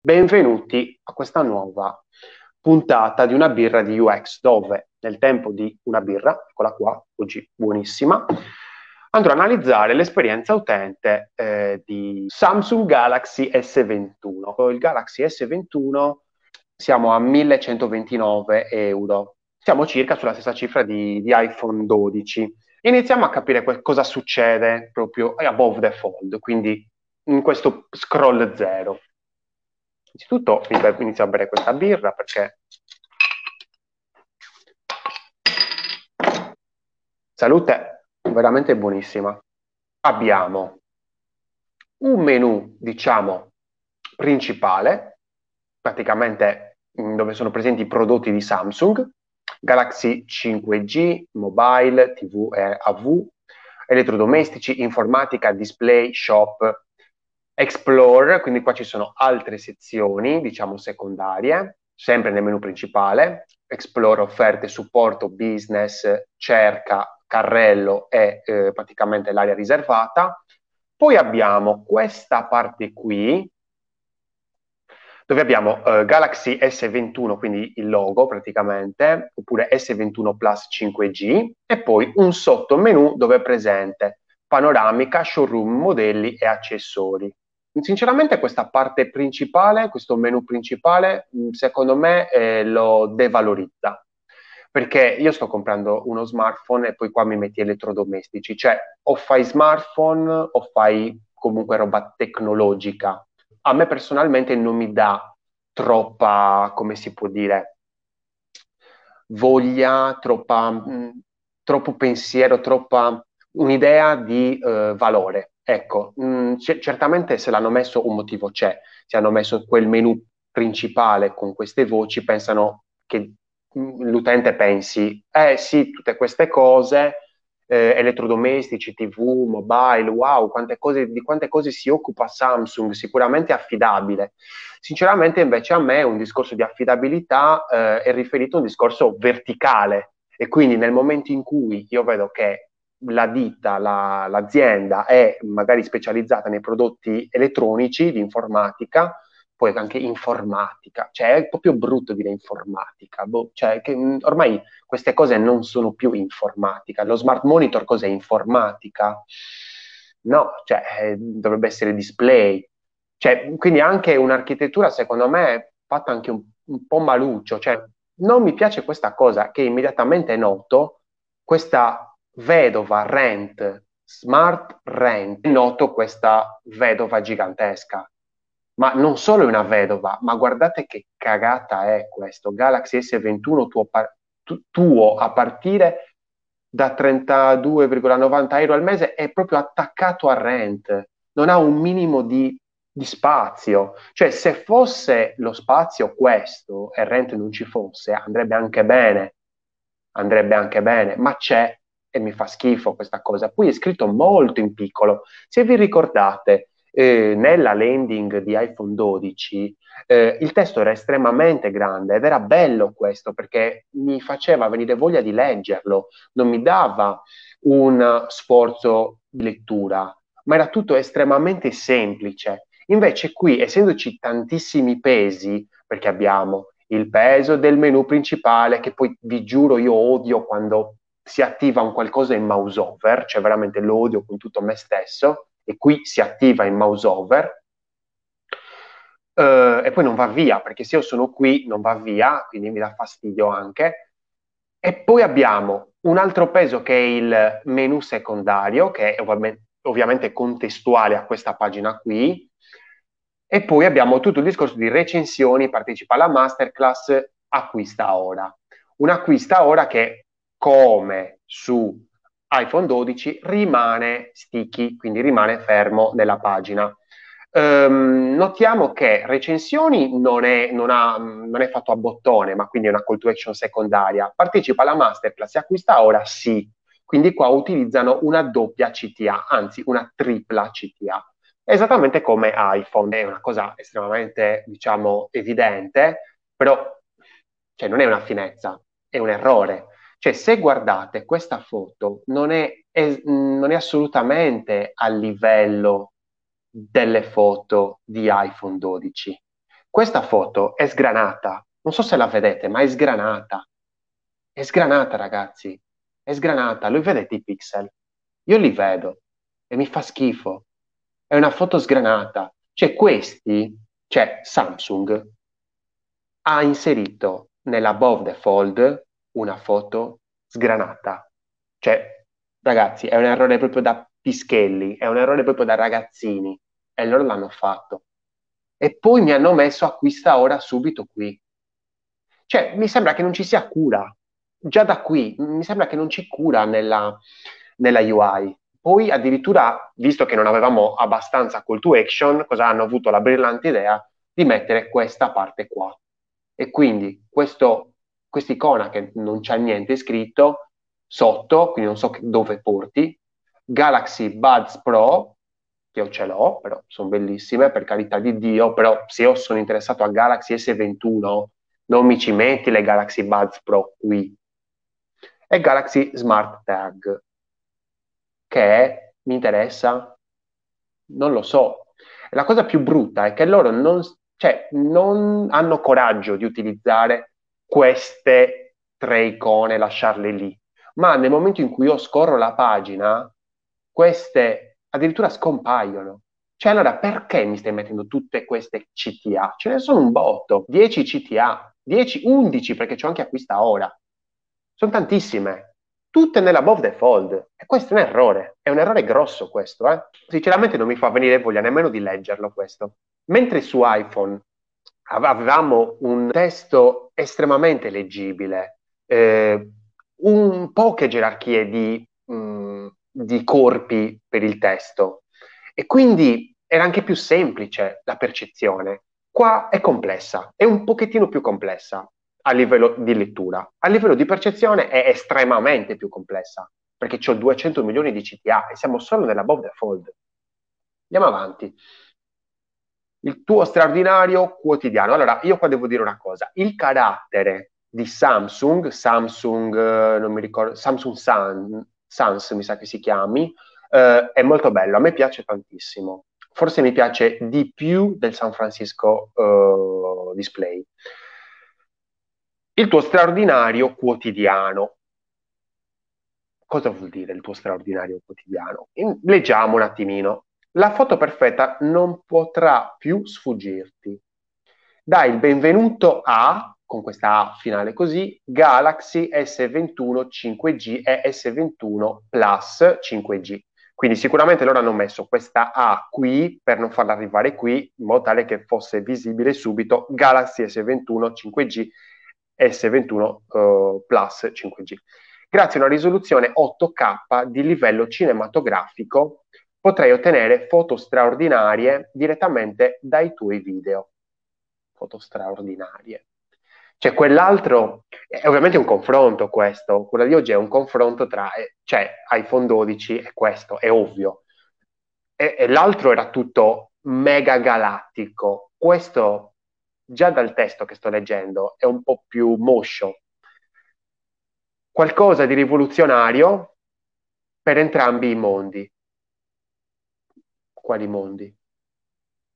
Benvenuti a questa nuova puntata di una birra di UX dove nel tempo di una birra, eccola qua, oggi buonissima, andrò a analizzare l'esperienza utente eh, di Samsung Galaxy S21. Il Galaxy S21 siamo a 1129 euro, siamo circa sulla stessa cifra di, di iPhone 12. Iniziamo a capire que- cosa succede proprio above the fold, quindi in questo scroll zero. Innanzitutto inizio a bere questa birra perché salute veramente buonissima. Abbiamo un menu, diciamo, principale, praticamente mm, dove sono presenti i prodotti di Samsung, Galaxy 5G, mobile, TV e AV, elettrodomestici, informatica, display, shop, Explore, quindi qua ci sono altre sezioni, diciamo secondarie, sempre nel menu principale, Explore offerte, supporto, business, cerca, carrello e eh, praticamente l'area riservata. Poi abbiamo questa parte qui, dove abbiamo eh, Galaxy S21, quindi il logo praticamente, oppure S21 Plus 5G, e poi un sottomenu dove è presente panoramica, showroom, modelli e accessori. Sinceramente questa parte principale, questo menu principale, mm, secondo me eh, lo devalorizza. Perché io sto comprando uno smartphone e poi qua mi metti elettrodomestici, cioè o fai smartphone o fai comunque roba tecnologica. A me personalmente non mi dà troppa, come si può dire, voglia, troppa, mh, mm, troppo pensiero, troppa un'idea di uh, valore. Ecco, mh, mm, certamente se l'hanno messo un motivo c'è, se hanno messo quel menu principale con queste voci, pensano che mh, mm, l'utente pensi, eh sì, tutte queste cose, eh, elettrodomestici, TV, mobile, wow, quante cose, di quante cose si occupa Samsung, sicuramente affidabile. Sinceramente invece a me un discorso di affidabilità eh, è riferito a un discorso verticale e quindi nel momento in cui io vedo che la ditta, la, l'azienda è magari specializzata nei prodotti elettronici di informatica, poi anche informatica, cioè è proprio brutto dire informatica, boh, cioè che, mm, ormai queste cose non sono più informatica, lo smart monitor cos'è? Informatica? No, cioè eh, dovrebbe essere display, cioè, quindi anche un'architettura secondo me fatta anche un, un po' maluccio, cioè non mi piace questa cosa che immediatamente noto, questa vedova rent, smart rent, noto questa vedova gigantesca. Ma non solo è una vedova, ma guardate che cagata è questo. Galaxy S21 tuo, tu, tuo a partire da 32,90 euro al mese è proprio attaccato a rent, non ha un minimo di, di spazio. Cioè, se fosse lo spazio questo e rent non ci fosse, andrebbe anche bene, andrebbe anche bene, ma c'è e mi fa schifo questa cosa. Poi è scritto molto in piccolo. Se vi ricordate, eh, nella landing di iPhone 12 eh, il testo era estremamente grande ed era bello questo perché mi faceva venire voglia di leggerlo, non mi dava un sforzo di lettura, ma era tutto estremamente semplice. Invece qui, essendoci tantissimi pesi, perché abbiamo il peso del menu principale, che poi vi giuro io odio quando si attiva un qualcosa in mouse over, cioè veramente l'odio con tutto me stesso, e qui si attiva in mouse over, uh, e poi non va via, perché se io sono qui non va via, quindi mi dà fastidio anche. E poi abbiamo un altro peso che è il menu secondario, che è ovviamente, ovviamente contestuale a questa pagina qui, e poi abbiamo tutto il discorso di recensioni, partecipa alla masterclass, acquista ora. Un acquista ora che come su iPhone 12 rimane sticky, quindi rimane fermo nella pagina. Um, notiamo che recensioni non è, non, ha, non è, fatto a bottone, ma quindi è una call to action secondaria. Partecipa alla masterclass e acquista ora? Sì. Quindi qua utilizzano una doppia CTA, anzi una tripla CTA. Esattamente come iPhone, è una cosa estremamente, diciamo, evidente, però cioè, non è una finezza, è un errore cioè, se guardate questa foto, non è, è, non è assolutamente a livello delle foto di iPhone 12. Questa foto è sgranata, non so se la vedete, ma è sgranata. È sgranata, ragazzi. È sgranata. Lui vedete i pixel? Io li vedo e mi fa schifo. È una foto sgranata. Cioè, questi, cioè Samsung ha inserito nell'above the fold una foto sgranata. Cioè, ragazzi, è un errore proprio da pischelli, è un errore proprio da ragazzini. E loro l'hanno fatto. E poi mi hanno messo acquista ora subito qui. Cioè, mi sembra che non ci sia cura. Già da qui, mi sembra che non c'è cura nella, nella UI. Poi addirittura, visto che non avevamo abbastanza call to action, cosa hanno avuto la brillante idea di mettere questa parte qua. E quindi questo, quest'icona che non c'è niente scritto sotto, quindi non so dove porti, Galaxy Buds Pro, che io ce l'ho, però sono bellissime, per carità di Dio, però se io sono interessato a Galaxy S21, non mi ci metti le Galaxy Buds Pro qui. E Galaxy Smart Tag, che è, mi interessa? Non lo so. La cosa più brutta è che loro non, cioè, non hanno coraggio di utilizzare queste tre icone lasciarle lì. Ma nel momento in cui io scorro la pagina, queste addirittura scompaiono. Cioè, allora perché mi stai mettendo tutte queste CTA? Ce ne sono un botto, 10 CTA, 10, 11 perché c'ho anche acquista ora. Sono tantissime, tutte nell'above the fold. E questo è un errore, è un errore grosso questo, eh? Sinceramente non mi fa venire voglia nemmeno di leggerlo questo. Mentre su iPhone avevamo un testo estremamente leggibile, eh, un, poche gerarchie di, mh, mm, di corpi per il testo e quindi era anche più semplice la percezione. Qua è complessa, è un pochettino più complessa a livello di lettura. A livello di percezione è estremamente più complessa, perché ho 200 milioni di CTA e siamo solo nella Bob the Fold. Andiamo avanti. Il tuo straordinario quotidiano. Allora, io qua devo dire una cosa. Il carattere di Samsung, Samsung, eh, non mi ricordo, Samsung Sun, Sans mi sa che si chiami, eh, è molto bello, a me piace tantissimo. Forse mi piace di più del San Francisco uh, Display. Il tuo straordinario quotidiano. Cosa vuol dire il tuo straordinario quotidiano? In, leggiamo un attimino. La foto perfetta non potrà più sfuggirti. Dai il benvenuto a con questa A finale così, Galaxy S21 5G e S21 Plus 5G. Quindi sicuramente loro hanno messo questa A qui per non farla arrivare qui, in modo tale che fosse visibile subito Galaxy S21 5G e S21 uh, Plus 5G. Grazie a una risoluzione 8K di livello cinematografico potrai ottenere foto straordinarie direttamente dai tuoi video. Foto straordinarie. Cioè, quell'altro è ovviamente un confronto questo, quello di oggi è un confronto tra, eh, cioè, iPhone 12 e questo, è ovvio. E, e l'altro era tutto mega galattico. Questo, già dal testo che sto leggendo, è un po' più moscio. Qualcosa di rivoluzionario per entrambi i mondi. Quali mondi?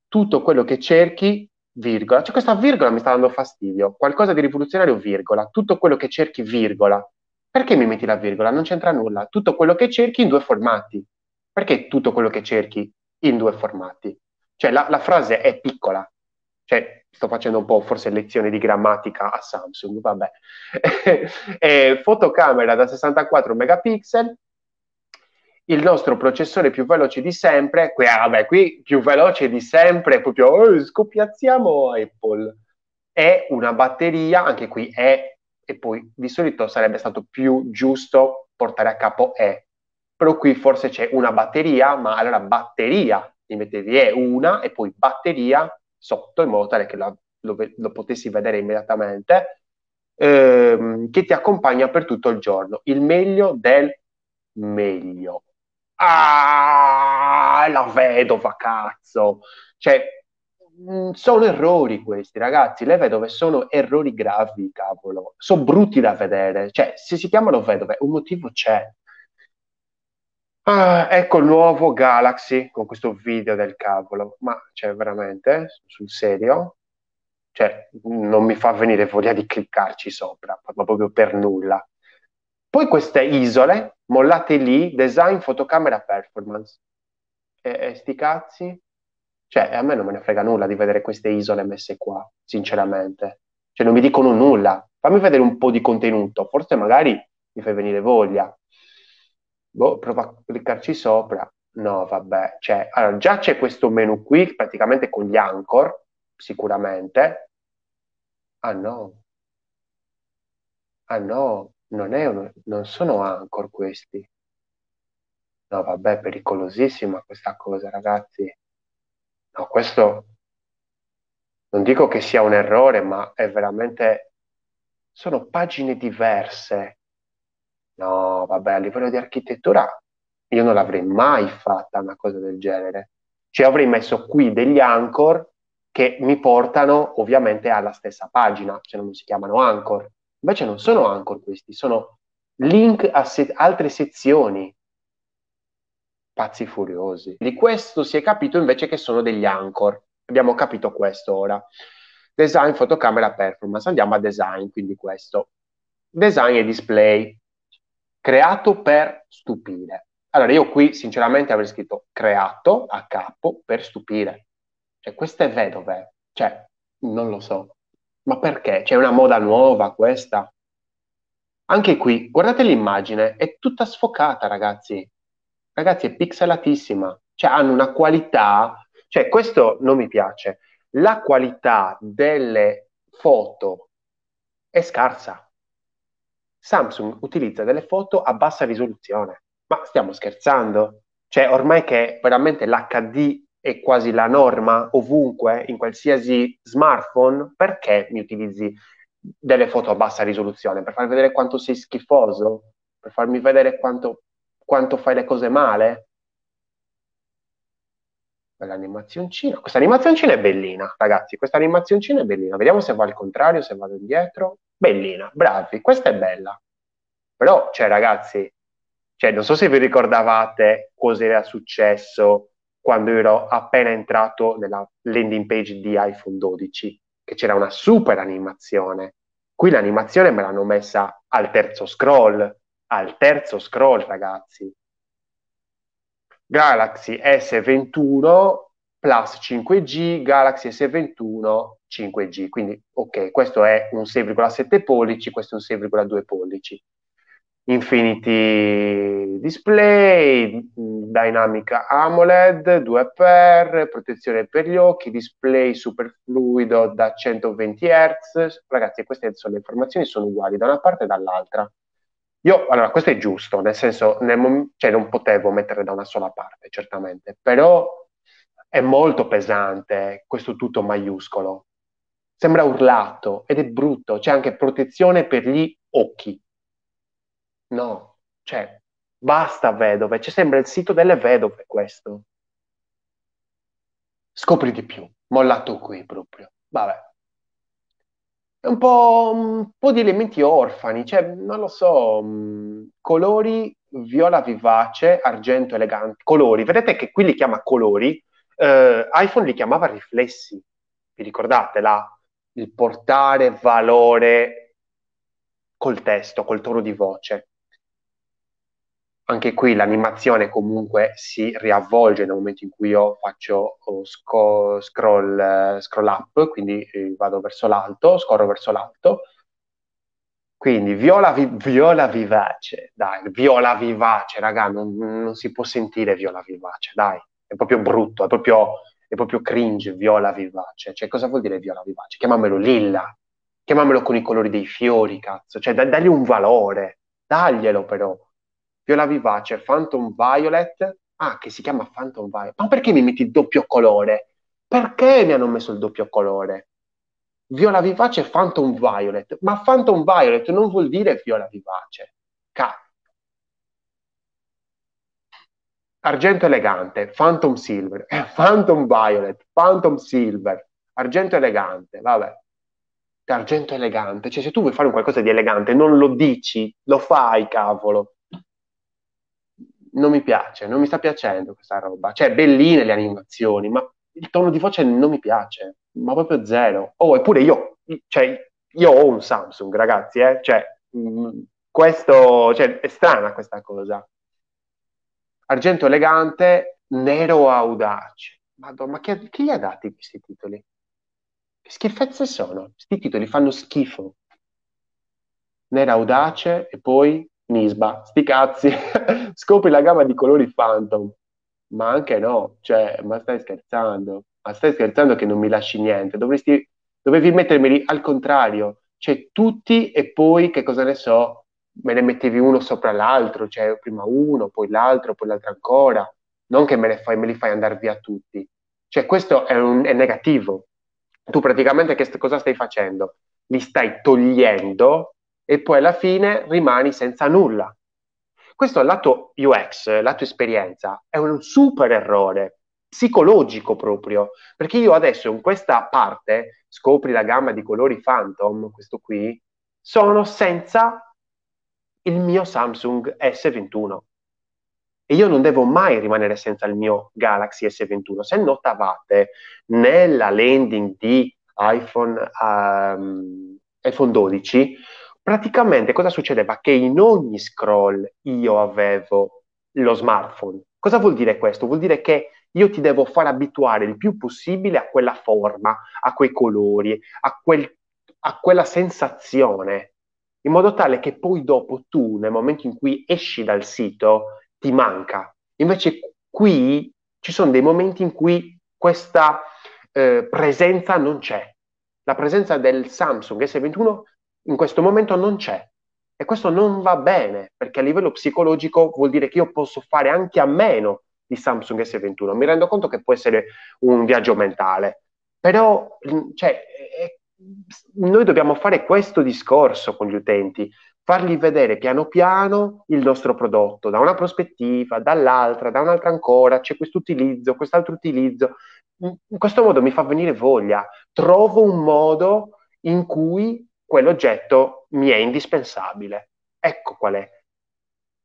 Tutto quello che cerchi virgola. Cioè questa virgola mi sta dando fastidio. Qualcosa di rivoluzionario, virgola. Tutto quello che cerchi, virgola. Perché mi metti la virgola? Non c'entra nulla. Tutto quello che cerchi in due formati. Perché tutto quello che cerchi in due formati? Cioè la, la frase è piccola. Cioè, sto facendo un po' forse lezioni di grammatica a Samsung, vabbè. eh, fotocamera da 64 megapixel, il nostro processore più veloce di sempre, qui, ah, vabbè, qui più veloce di sempre, proprio oh, scoppiazziamo Apple, è una batteria, anche qui è, e poi di solito sarebbe stato più giusto portare a capo è, però qui forse c'è una batteria, ma allora batteria, ti mettevi è una e poi batteria sotto in modo tale che la, lo, lo, potessi vedere immediatamente, ehm, che ti accompagna per tutto il giorno. Il meglio del meglio. Ah, la vedova, cazzo. Cioè, mm, sono errori questi, ragazzi. Le vedove sono errori gravi, cavolo. Sono brutti da vedere. Cioè, se si chiamano vedove, un motivo c'è. Ah, ecco il nuovo Galaxy con questo video del cavolo. Ma cioè, veramente? Sul serio? cioè non mi fa venire voglia di cliccarci sopra, proprio per nulla. Poi queste isole mollate lì, design, fotocamera, performance. E, e sti cazzi? Cioè, a me non me ne frega nulla di vedere queste isole messe qua, sinceramente. Cioè, non mi dicono nulla. Fammi vedere un po' di contenuto, forse magari mi fai venire voglia. Boh, prova a cliccarci sopra. No, vabbè. Cioè, allora, già c'è questo menu qui, praticamente con gli anchor, sicuramente. Ah no. Ah no, non, è un, non sono anchor questi. No, vabbè, pericolosissima questa cosa, ragazzi. No, questo non dico che sia un errore, ma è veramente... Sono pagine diverse. No, vabbè, a livello di architettura io non l'avrei mai fatta una cosa del genere. Cioè avrei messo qui degli anchor che mi portano ovviamente alla stessa pagina, cioè non si chiamano anchor. Invece non sono anchor questi, sono link a se- altre sezioni. Pazzi furiosi. Di questo si è capito invece che sono degli anchor. Abbiamo capito questo ora. Design, fotocamera, performance. Andiamo a design, quindi questo. Design e display. Creato per stupire. Allora, io qui sinceramente avrei scritto creato a capo per stupire. Cioè, queste vedove, cioè, non lo so. Ma perché? C'è una moda nuova questa? Anche qui, guardate l'immagine, è tutta sfocata, ragazzi. Ragazzi, è pixelatissima. Cioè, hanno una qualità... Cioè, questo non mi piace. La qualità delle foto è scarsa. Samsung utilizza delle foto a bassa risoluzione. Ma stiamo scherzando? Cioè, ormai che veramente l'HD è quasi la norma ovunque, in qualsiasi smartphone, perché mi utilizzi delle foto a bassa risoluzione? Per farmi vedere quanto sei schifoso? Per farmi vedere quanto, quanto fai le cose male? L'animazioncina. Questa animazioncina è bellina, ragazzi. Questa animazioncina è bellina. Vediamo se va al contrario, se vado indietro. Bellina, bravi. Questa è bella. Però, cioè, ragazzi, cioè, non so se vi ricordavate cosa era successo quando ero appena entrato nella landing page di iPhone 12, che c'era una super animazione. Qui l'animazione me l'hanno messa al terzo scroll, al terzo scroll, ragazzi. Galaxy S21 Plus 5G, Galaxy S21 5G. Quindi, ok, questo è un 6,7 pollici, questo è un 6,2 pollici. Infinity Display, Dynamic AMOLED 2x, protezione per gli occhi, display super fluido da 120 Hz. Ragazzi, queste sono le informazioni, sono uguali da una parte e dall'altra. Io, allora, questo è giusto, nel senso, nel mom- cioè non potevo mettere da una sola parte, certamente, però è molto pesante questo tutto maiuscolo. Sembra urlato ed è brutto, c'è anche protezione per gli occhi No, cioè, basta vedove, ci sembra il sito delle vedove questo. Scopri di più, mollato qui proprio. Vabbè. È un po', un po' di elementi orfani, cioè, non lo so, mh, colori viola vivace, argento elegante, colori, vedete che qui li chiama colori, eh, iPhone li chiamava riflessi, vi ricordate là? Il portare valore col testo, col tono di voce anche qui l'animazione comunque si riavvolge nel momento in cui io faccio oh, sco- scroll, scroll, up, quindi eh, vado verso l'alto, scorro verso l'alto. Quindi viola, vi- viola vivace, dai, viola vivace, raga, non, non, si può sentire viola vivace, dai, è proprio brutto, è proprio, è proprio cringe, viola vivace. Cioè, cosa vuol dire viola vivace? Chiamamelo lilla, chiamamelo con i colori dei fiori, cazzo, cioè, dagli un valore, daglielo però Viola Vivace, Phantom Violet, ah, che si chiama Phantom Violet. Ma perché mi metti il doppio colore? Perché mi hanno messo il doppio colore? Viola Vivace, Phantom Violet. Ma Phantom Violet non vuol dire Viola Vivace. Cazzo. Argento elegante, Phantom Silver, Phantom Violet, Phantom Silver, argento elegante, vabbè. Argento elegante, cioè se tu vuoi fare qualcosa di elegante non lo dici, lo fai, cavolo non mi piace, non mi sta piacendo questa roba. Cioè, belline le animazioni, ma il tono di voce non mi piace, ma proprio zero. Oh, eppure io, cioè, io ho un Samsung, ragazzi, eh? Cioè, mh, mm, questo, cioè, è strana questa cosa. Argento elegante, nero audace. Madonna, ma chi, chi gli ha dati questi titoli? Che schifezze sono? Questi titoli fanno schifo. Nera audace e poi Nisba. Sti cazzi. Scopri la gamma di colori Phantom. Ma anche no, cioè, ma stai scherzando? Ma stai scherzando che non mi lasci niente? Dovresti, dovevi mettermeli al contrario, cioè tutti e poi che cosa ne so, me ne mettevi uno sopra l'altro, cioè prima uno, poi l'altro, poi l'altro ancora, non che me, fai, me li fai andare via tutti. Cioè questo è, un, è negativo. Tu praticamente che cosa stai facendo? Li stai togliendo e poi alla fine rimani senza nulla. Questo lato UX, lato esperienza, è un super errore psicologico proprio, perché io adesso in questa parte, scopri la gamma di colori Phantom, questo qui, sono senza il mio Samsung S21. E io non devo mai rimanere senza il mio Galaxy S21. Se notavate nella landing di iPhone, um, iPhone 12, praticamente cosa succedeva? Che in ogni scroll io avevo lo smartphone. Cosa vuol dire questo? Vuol dire che io ti devo far abituare il più possibile a quella forma, a quei colori, a, quel, a quella sensazione, in modo tale che poi dopo tu, nel momento in cui esci dal sito, ti manca. Invece qui ci sono dei momenti in cui questa eh, presenza non c'è. La presenza del Samsung S21 in questo momento non c'è. E questo non va bene, perché a livello psicologico vuol dire che io posso fare anche a meno di Samsung S21. Mi rendo conto che può essere un viaggio mentale, però cioè, è, noi dobbiamo fare questo discorso con gli utenti, fargli vedere piano piano il nostro prodotto da una prospettiva, dall'altra, da un'altra ancora, c'è questo utilizzo, quest'altro utilizzo. In questo modo mi fa venire voglia, trovo un modo in cui quell'oggetto mi è indispensabile. Ecco qual è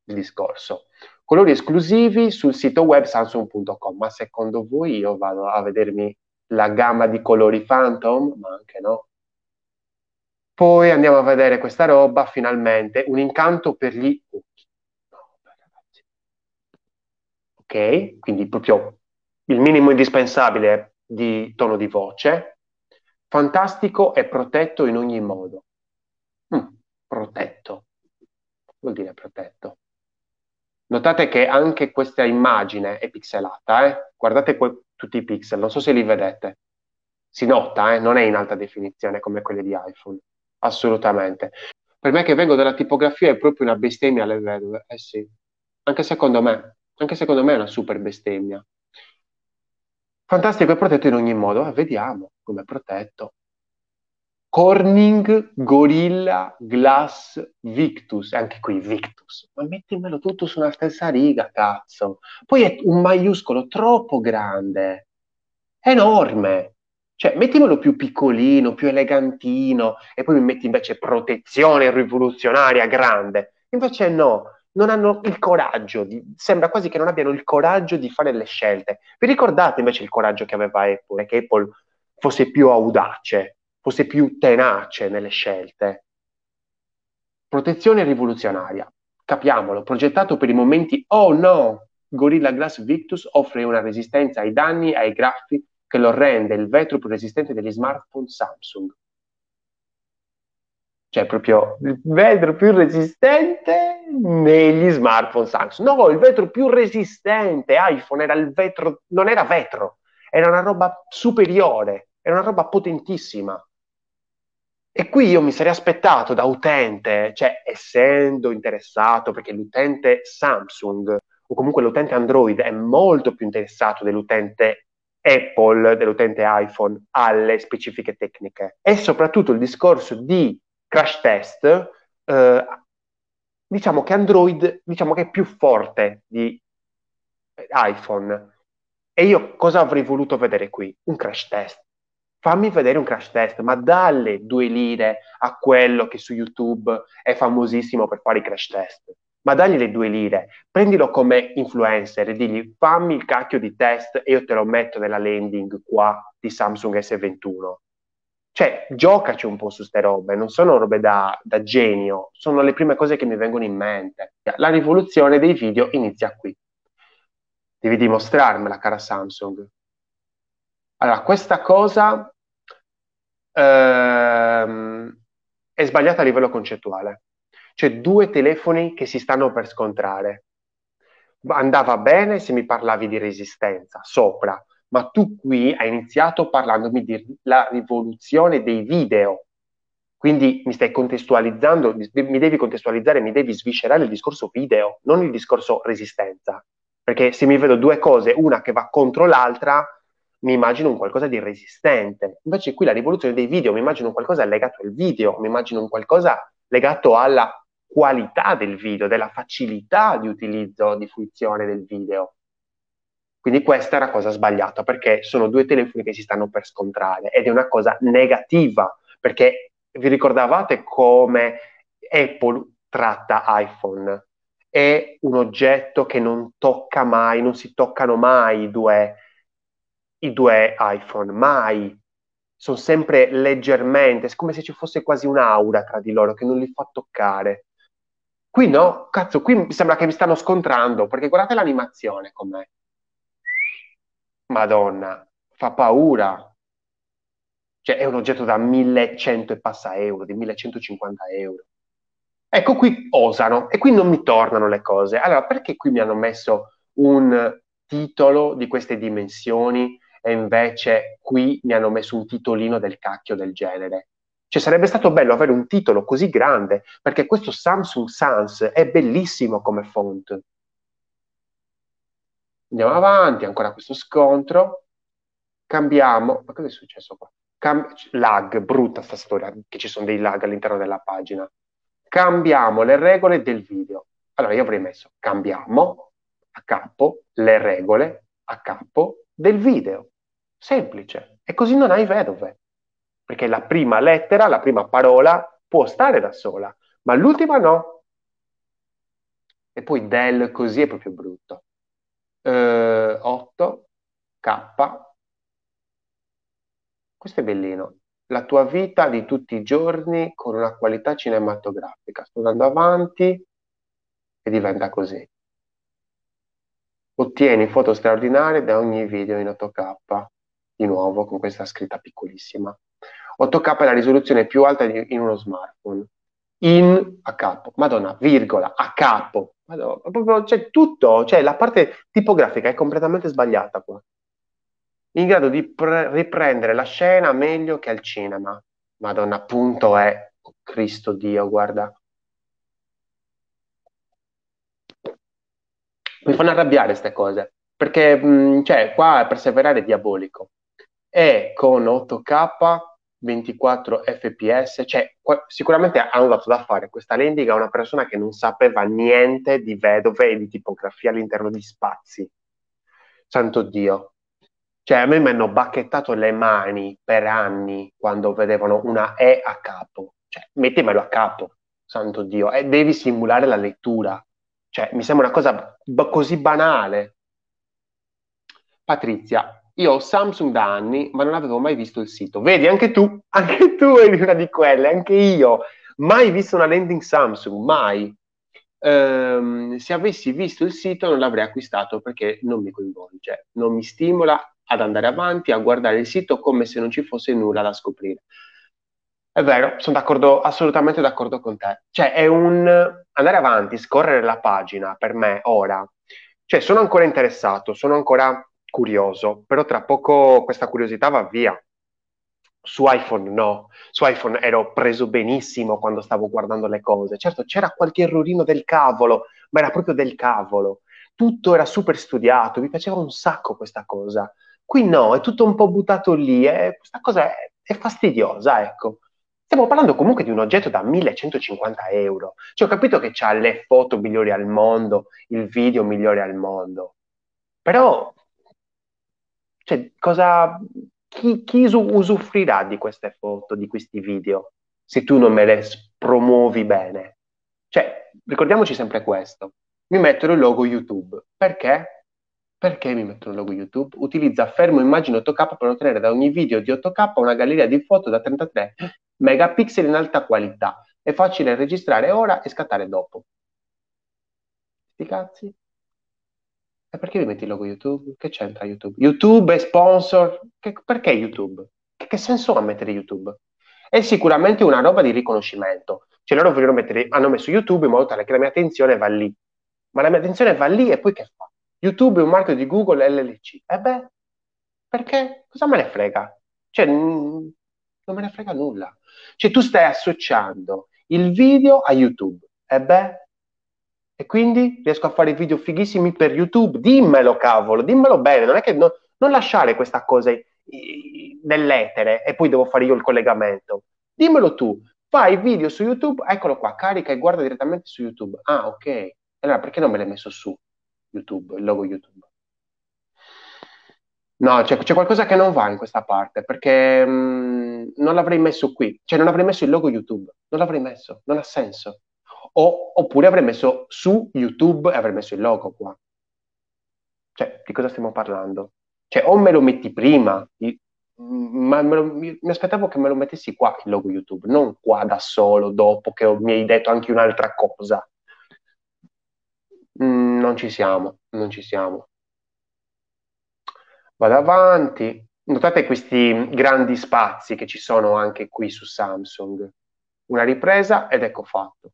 il discorso. Colori esclusivi sul sito web samsung.com, ma secondo voi io vado a vedermi la gamma di colori Phantom? Ma anche no. Poi andiamo a vedere questa roba, finalmente, un incanto per gli occhi. Ok, quindi proprio il minimo indispensabile di tono di voce, Fantastico e protetto in ogni modo. Mm, protetto. Vuol dire protetto. Notate che anche questa immagine è pixelata, eh? guardate que- tutti i pixel, non so se li vedete. Si nota, eh? non è in alta definizione come quelle di iPhone, assolutamente. Per me che vengo dalla tipografia è proprio una bestemmia alle vedove, eh sì. Anche secondo me, anche secondo me è una super bestemmia. Fantastico e protetto in ogni modo. Eh, vediamo come è protetto. Corning Gorilla Glass Victus, anche qui Victus, ma mettimelo tutto su una stessa riga, cazzo. Poi è un maiuscolo troppo grande, enorme. Cioè, mettimelo più piccolino, più elegantino, e poi mi metti invece protezione rivoluzionaria grande. Invece no, non hanno il coraggio, di, sembra quasi che non abbiano il coraggio di fare le scelte. Vi ricordate invece il coraggio che aveva Apple, che Apple fosse più audace, fosse più tenace nelle scelte? Protezione rivoluzionaria, capiamolo, progettato per i momenti oh no, Gorilla Glass Victus offre una resistenza ai danni ai graffi che lo rende il vetro più resistente degli smartphone Samsung cioè proprio il vetro più resistente negli smartphone Samsung. No, il vetro più resistente iPhone era il vetro, non era vetro, era una roba superiore, era una roba potentissima. E qui io mi sarei aspettato da utente, cioè essendo interessato, perché l'utente Samsung o comunque l'utente Android è molto più interessato dell'utente Apple, dell'utente iPhone alle specifiche tecniche. E soprattutto il discorso di crash test, eh, diciamo che Android diciamo che è più forte di iPhone. E io cosa avrei voluto vedere qui? Un crash test. Fammi vedere un crash test, ma dalle due lire a quello che su YouTube è famosissimo per fare i crash test. ma dagli le due lire, prendilo come influencer e digli fammi il cacchio di test e io te lo metto nella landing qua di Samsung S21. Cioè, giocaci un po' su ste robe, non sono robe da, da genio, sono le prime cose che mi vengono in mente. La rivoluzione dei video inizia qui. Devi dimostrarmela, cara Samsung. Allora, questa cosa ehm, è sbagliata a livello concettuale. Cioè, due telefoni che si stanno per scontrare. Andava bene se mi parlavi di resistenza sopra, ma tu qui hai iniziato parlandomi della rivoluzione dei video. Quindi mi stai contestualizzando, mi devi contestualizzare, mi devi sviscerare il discorso video, non il discorso resistenza. Perché se mi vedo due cose, una che va contro l'altra, mi immagino un qualcosa di resistente. Invece qui la rivoluzione dei video, mi immagino qualcosa legato al video, mi immagino un qualcosa legato alla qualità del video, della facilità di utilizzo, di fruizione del video. Quindi questa è una cosa sbagliata perché sono due telefoni che si stanno per scontrare ed è una cosa negativa perché vi ricordavate come Apple tratta iPhone? È un oggetto che non tocca mai, non si toccano mai i due, i due iPhone, mai. Sono sempre leggermente, è come se ci fosse quasi un'aura tra di loro che non li fa toccare. Qui no, cazzo, qui mi sembra che mi stanno scontrando, perché guardate l'animazione com'è. Madonna, fa paura. Cioè, è un oggetto da 1100 e passa euro, di 1150 euro. Ecco, qui osano e qui non mi tornano le cose. Allora, perché qui mi hanno messo un titolo di queste dimensioni e invece qui mi hanno messo un titolino del cacchio del genere? Cioè sarebbe stato bello avere un titolo così grande, perché questo Samsung Sans è bellissimo come font. Andiamo avanti, ancora questo scontro. Cambiamo. Ma cosa è successo qua? Cam- lag, brutta sta storia, che ci sono dei lag all'interno della pagina. Cambiamo le regole del video. Allora io avrei messo cambiamo a capo le regole a capo del video. Semplice. E così non hai vedove perché la prima lettera, la prima parola può stare da sola, ma l'ultima no. E poi del così è proprio brutto. Eh, 8, K. Questo è bellino. La tua vita di tutti i giorni con una qualità cinematografica. Sto andando avanti e diventa così. Ottieni foto straordinarie da ogni video in 8K. Di nuovo con questa scritta piccolissima. 8K è la risoluzione più alta di, in uno smartphone. In a capo, madonna, virgola, a capo, madonna, proprio, cioè tutto, cioè la parte tipografica è completamente sbagliata qua. In grado di pre- riprendere la scena meglio che al cinema. Madonna, punto è, oh, Cristo Dio, guarda. Mi fanno arrabbiare queste cose, perché, mh, cioè, qua perseverare è diabolico. E con 8K 24 fps, cioè qu- sicuramente hanno dato da fare questa landing a una persona che non sapeva niente di vedove e di tipografia all'interno di spazi. Santo Dio. Cioè, a me mi hanno bacchettato le mani per anni quando vedevano una E a capo. Cioè, mettemelo a capo, santo Dio, e devi simulare la lettura. Cioè, mi sembra una cosa b- così banale. Patrizia, io ho Samsung da anni, ma non avevo mai visto il sito. Vedi, anche tu, anche tu eri una di quelle, anche io. Mai visto una landing Samsung, mai. Ehm, se avessi visto il sito non l'avrei acquistato perché non mi coinvolge, non mi stimola ad andare avanti, a guardare il sito come se non ci fosse nulla da scoprire. È vero, sono d'accordo, assolutamente d'accordo con te. Cioè, è un andare avanti, scorrere la pagina per me ora. Cioè, sono ancora interessato, sono ancora curioso, però tra poco questa curiosità va via. Su iPhone no, su iPhone ero preso benissimo quando stavo guardando le cose. Certo, c'era qualche errorino del cavolo, ma era proprio del cavolo. Tutto era super studiato, mi piaceva un sacco questa cosa. Qui no, è tutto un po' buttato lì e questa cosa è, è fastidiosa, ecco. Stiamo parlando comunque di un oggetto da 1150 euro. Cioè, ho capito che ha le foto migliori al mondo, il video migliore al mondo. Però cioè, cosa, chi, chi usufruirà di queste foto, di questi video, se tu non me le promuovi bene? Cioè, ricordiamoci sempre questo. Mi mettono il logo YouTube. Perché? Perché mi mettono il logo YouTube? Utilizza fermo immagine 8K per ottenere da ogni video di 8K una galleria di foto da 33 megapixel in alta qualità. È facile registrare ora e scattare dopo. Sti cazzi. E perché mi metti il logo YouTube? Che c'entra YouTube? YouTube è sponsor? Che, perché YouTube? Che, che senso ha mettere YouTube? È sicuramente una roba di riconoscimento. Cioè loro vogliono mettere, hanno messo YouTube in modo tale che la mia attenzione va lì. Ma la mia attenzione va lì e poi che fa? YouTube è un marchio di Google LLC. E beh, perché? Cosa me ne frega? Cioè, non me ne frega nulla. Cioè, tu stai associando il video a YouTube. E beh, e quindi riesco a fare video fighissimi per YouTube. Dimmelo, cavolo, dimmelo bene. Non è che no, non lasciare questa cosa nell'etere e poi devo fare io il collegamento. Dimmelo tu. Fai video su YouTube, eccolo qua, carica e guarda direttamente su YouTube. Ah, ok. Allora perché non me l'hai messo su YouTube, il logo YouTube? No, c'è, c'è qualcosa che non va in questa parte perché mh, mm, non l'avrei messo qui, cioè non avrei messo il logo YouTube, non l'avrei messo, non ha senso. O, oppure avrei messo su YouTube e avrei messo il logo qua. Cioè, di cosa stiamo parlando? Cioè, o me lo metti prima, ma lo, mi, mi, aspettavo che me lo mettessi qua il logo YouTube, non qua da solo, dopo che mi hai detto anche un'altra cosa. Mm, non ci siamo, non ci siamo. Vado avanti. Notate questi grandi spazi che ci sono anche qui su Samsung. Una ripresa ed ecco fatto.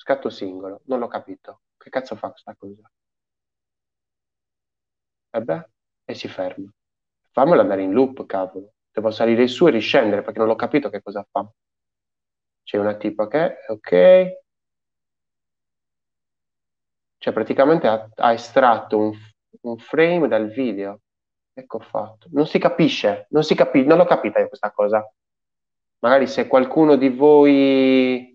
Scatto singolo, non l'ho capito. Che cazzo fa questa cosa? E beh, e si ferma. Fammelo andare in loop, cavolo. Devo salire su e riscendere perché non l'ho capito che cosa fa. C'è una tipa che, ok. Cioè praticamente ha, ha estratto un, un, frame dal video. Ecco fatto. Non si capisce, non si capisce, non l'ho capita io questa cosa. Magari se qualcuno di voi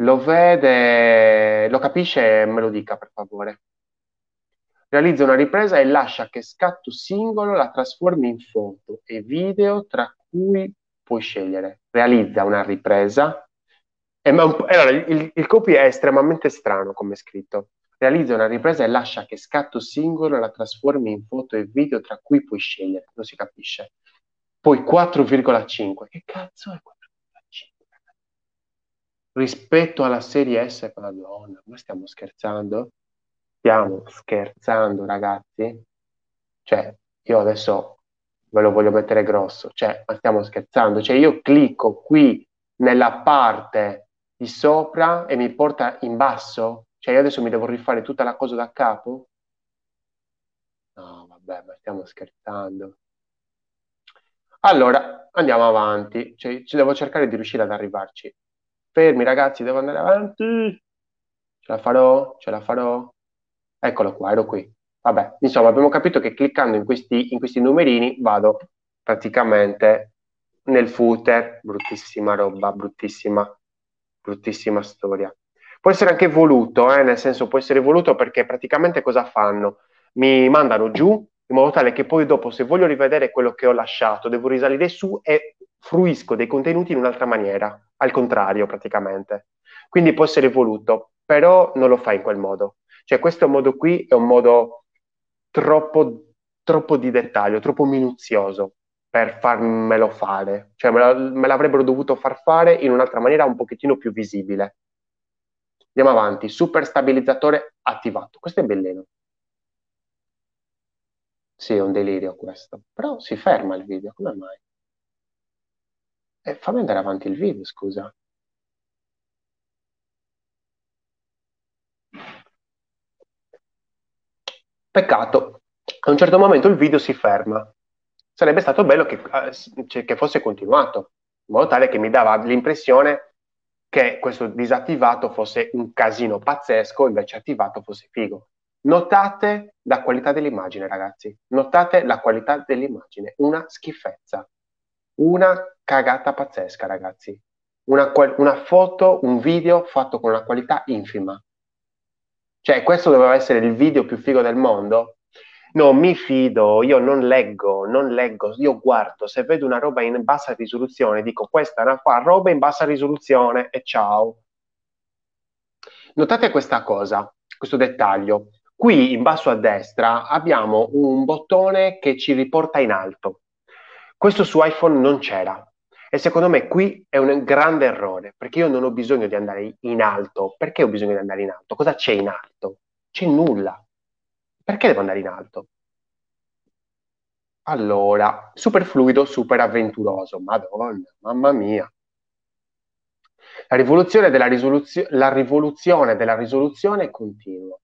lo vede, lo capisce, me lo dica per favore. Realizza una ripresa e lascia che scatto singolo la trasformi in foto e video tra cui puoi scegliere. Realizza una ripresa. E, allora, il, il copy è estremamente strano come è scritto. Realizza una ripresa e lascia che scatto singolo la trasformi in foto e video tra cui puoi scegliere. Non si capisce. Poi 4,5. Che cazzo è 4,5? Rispetto alla serie S con la donna. Ma stiamo scherzando? Stiamo scherzando, ragazzi? Cioè, io adesso ve lo voglio mettere grosso, cioè, ma stiamo scherzando? Cioè, io clicco qui nella parte di sopra e mi porta in basso? Cioè, io adesso mi devo rifare tutta la cosa da capo? No, vabbè, ma stiamo scherzando. Allora, andiamo avanti, cioè, devo cercare di riuscire ad arrivarci fermi ragazzi, devo andare avanti, ce la farò, ce la farò. Eccolo qua, ero qui. Vabbè, insomma, abbiamo capito che cliccando in questi, in questi numerini vado praticamente nel footer, bruttissima roba, bruttissima, bruttissima storia. Può essere anche voluto, eh, nel senso può essere voluto perché praticamente cosa fanno? Mi mandano giù in modo tale che poi dopo se voglio rivedere quello che ho lasciato devo risalire su e fruisco dei contenuti in un'altra maniera, al contrario praticamente. Quindi può essere voluto, però non lo fai in quel modo. Cioè questo modo qui è un modo troppo, troppo di dettaglio, troppo minuzioso per farmelo fare. Cioè me, la, me l'avrebbero dovuto far fare in un'altra maniera un pochettino più visibile. Andiamo avanti, super stabilizzatore attivato. Questo è bellino. Sì, è un delirio questo. Però si ferma il video, come mai? Eh, fammi andare avanti il video, scusa. Peccato, a un certo momento il video si ferma. Sarebbe stato bello che, eh, che fosse continuato, in modo tale che mi dava l'impressione che questo disattivato fosse un casino pazzesco, invece attivato fosse figo. Notate la qualità dell'immagine, ragazzi. Notate la qualità dell'immagine, una schifezza una cagata pazzesca, ragazzi. Una, una, foto, un video fatto con una qualità infima. Cioè, questo doveva essere il video più figo del mondo. Non mi fido, io non leggo, non leggo, io guardo, se vedo una roba in bassa risoluzione, dico questa è una roba in bassa risoluzione e ciao. Notate questa cosa, questo dettaglio. Qui in basso a destra abbiamo un bottone che ci riporta in alto. Questo su iPhone non c'era. E secondo me qui è un grande errore, perché io non ho bisogno di andare in alto. Perché ho bisogno di andare in alto? Cosa c'è in alto? C'è nulla. Perché devo andare in alto? Allora, super fluido, super avventuroso. Madonna, mamma mia. La rivoluzione della, risoluzio- la rivoluzione della risoluzione continua.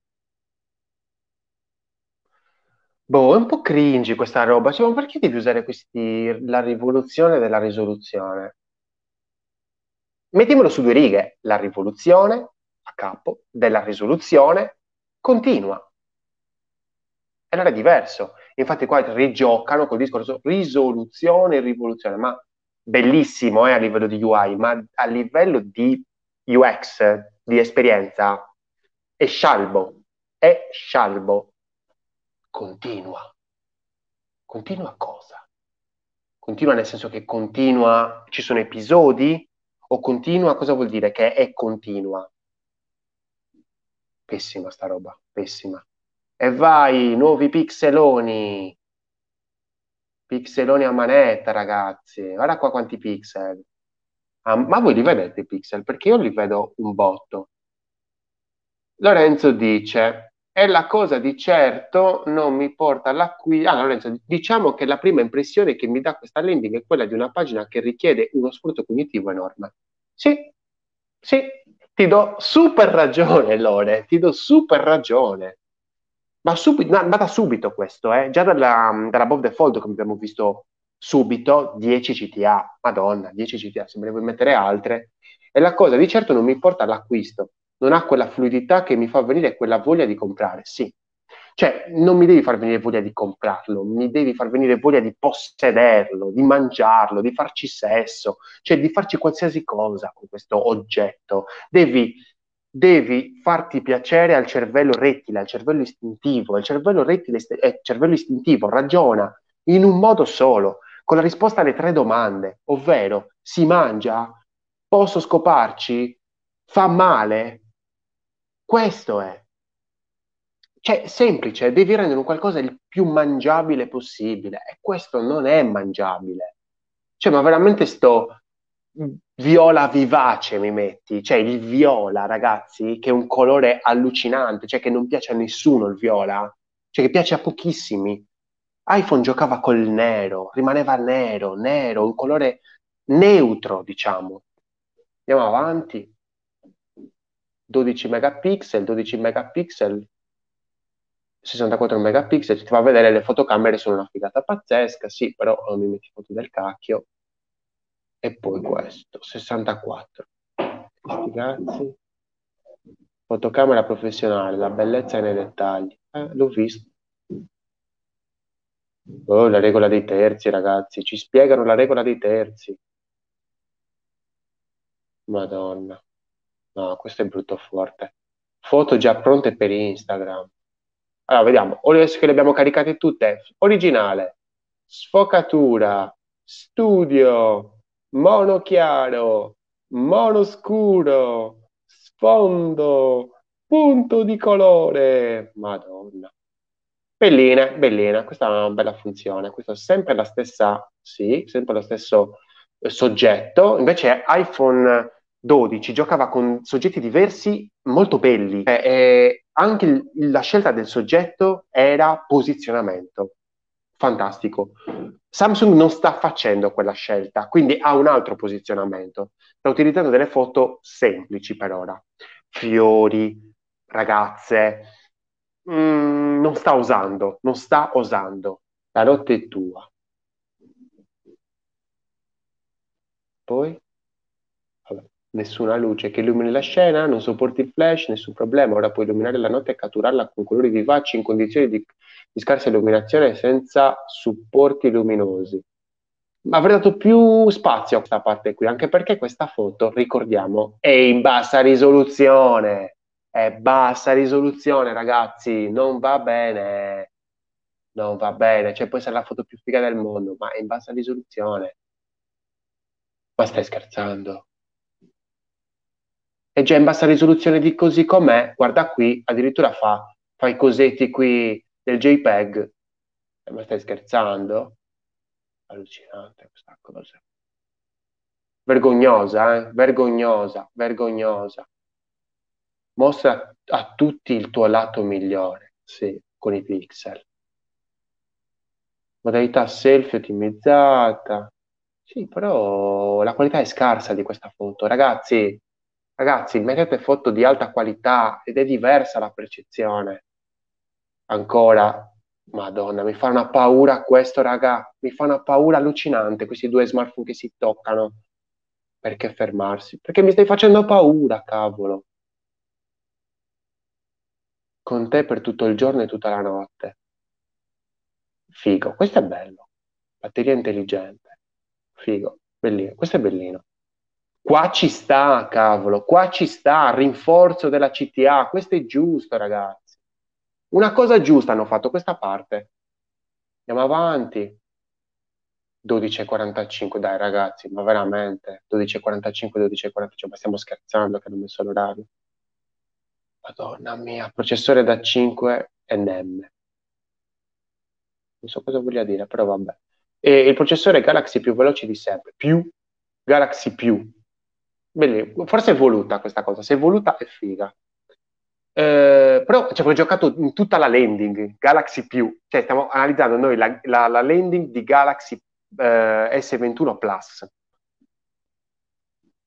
Boh, è un po' cringy questa roba. Cioè, ma perché devi usare questi, la rivoluzione della risoluzione? Mettiamolo su due righe. La rivoluzione a capo della risoluzione continua. E allora è diverso. Infatti qua rigiocano col discorso risoluzione e rivoluzione, ma bellissimo eh, a livello di UI, ma a livello di UX, di esperienza, è scialbo, è scialbo. Continua. Continua cosa? Continua nel senso che continua, ci sono episodi? O continua, cosa vuol dire che è continua? Pessima sta roba, pessima. E vai, nuovi pixeloni. Pixeloni a manetta, ragazzi. Guarda qua quanti pixel. Ah, ma voi li vedete i pixel? Perché io li vedo un botto. Lorenzo dice, è la cosa di certo non mi porta all'acquisto. Ah, Lorenzo, diciamo che la prima impressione che mi dà questa landing è quella di una pagina che richiede uno sforzo cognitivo enorme. Sì, sì, ti do super ragione, Lore, ti do super ragione. Ma subito, ma da subito questo, eh? già dalla, dalla the Fold, come abbiamo visto subito, 10 CTA, madonna, 10 CTA, se me ne vuoi mettere altre, e la cosa di certo non mi porta all'acquisto, non ha quella fluidità che mi fa venire quella voglia di comprare, sì. Cioè, non mi devi far venire voglia di comprarlo, mi devi far venire voglia di possederlo, di mangiarlo, di farci sesso, cioè di farci qualsiasi cosa con questo oggetto. Devi devi farti piacere al cervello rettile, al cervello istintivo. Il cervello rettile è eh, cervello istintivo, ragiona in un modo solo, con la risposta alle tre domande, ovvero si mangia, posso scoparci, fa male. Questo è. Cioè, semplice, devi rendere un qualcosa il più mangiabile possibile e questo non è mangiabile. Cioè, ma veramente sto viola vivace mi metti, cioè il viola, ragazzi, che è un colore allucinante, cioè che non piace a nessuno il viola, cioè che piace a pochissimi. iPhone giocava col nero, rimaneva nero, nero, un colore neutro, diciamo. Andiamo avanti. 12 megapixel, 12 megapixel, 64 megapixel, ti fa vedere le fotocamere sono una figata pazzesca, sì, però non mi metti foto del cacchio e poi questo, 64. Ragazzi, fotocamera professionale, la bellezza nei dettagli. Eh, l'ho visto. Oh, la regola dei terzi, ragazzi, ci spiegano la regola dei terzi. Madonna. No, questo è brutto forte. Foto già pronte per Instagram. Allora, vediamo. Adesso che le abbiamo caricate tutte. Originale, sfocatura, studio, mono chiaro, mono scuro, sfondo, punto di colore. Madonna. Bellina, bellina, questa è una bella funzione. Questa è sempre la stessa, sì, sempre lo stesso soggetto. Invece iPhone 12 giocava con soggetti diversi molto belli. Eh, eh, anche il, la scelta del soggetto era posizionamento fantastico. Samsung non sta facendo quella scelta, quindi ha un altro posizionamento. Sta utilizzando delle foto semplici per ora. Fiori, ragazze. Mm, non sta osando, non sta osando. La notte è tua. Poi? Nessuna luce che illumini la scena, non sopporti il flash, nessun problema. Ora puoi illuminare la notte e catturarla con colori vivaci in condizioni di di scarsa illuminazione senza supporti luminosi. Ma avrei dato più spazio a questa parte qui, anche perché questa foto, ricordiamo, è in bassa risoluzione. È bassa risoluzione, ragazzi, non va bene. non va bene, cioè può essere la foto più figa del mondo, ma è in bassa risoluzione. Ma stai scherzando? È già in bassa risoluzione di così com'è, guarda qui, addirittura fa, fa i cosetti qui del JPEG. Eh, ma stai scherzando? Allucinante questa cosa. Vergognosa, eh? Vergognosa, vergognosa. Mostra a tutti il tuo lato migliore, sì, con i pixel. Modalità selfie ottimizzata. Sì, però la qualità è scarsa di questa foto. Ragazzi, ragazzi, mettete foto di alta qualità ed è diversa la percezione. Ancora, Madonna, mi fa una paura questo, raga. Mi fa una paura allucinante questi due smartphone che si toccano. Perché fermarsi? Perché mi stai facendo paura, cavolo. Con te per tutto il giorno e tutta la notte. Figo, questo è bello. Batteria intelligente. Figo, bellino. Questo è bellino. Qua ci sta, cavolo, qua ci sta, rinforzo della CTA, questo è giusto, ragazzi. Una cosa giusta hanno fatto questa parte. Andiamo avanti. 12.45, dai ragazzi, ma veramente, 12.45, 12.45, ma stiamo scherzando che hanno messo l'orario. Madonna mia, processore da 5 NM. Non so cosa voglia dire, però vabbè. E il processore Galaxy più veloce di sempre, più Galaxy più. Bellissimo. Forse è voluta questa cosa, se è voluta è figa. Eh, però ci avevo giocato in tutta la landing Galaxy più, cioè stiamo analizzando noi la, la, la landing di Galaxy eh, S21 Plus.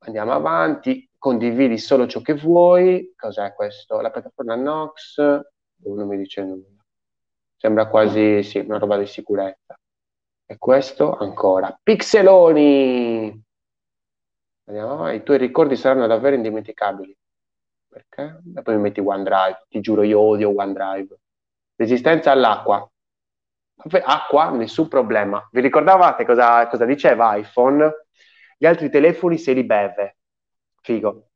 Andiamo avanti, condividi solo ciò che vuoi. Cos'è questo? La piattaforma Nox, non mi dice nulla. Sembra quasi sì, una roba di sicurezza. E questo ancora. Pixeloni! Andiamo avanti. I tuoi ricordi saranno davvero indimenticabili perché? E poi mi metti OneDrive, ti giuro io odio OneDrive. Resistenza all'acqua. Acqua, nessun problema. Vi ricordavate cosa, cosa diceva iPhone? Gli altri telefoni se li beve. Figo.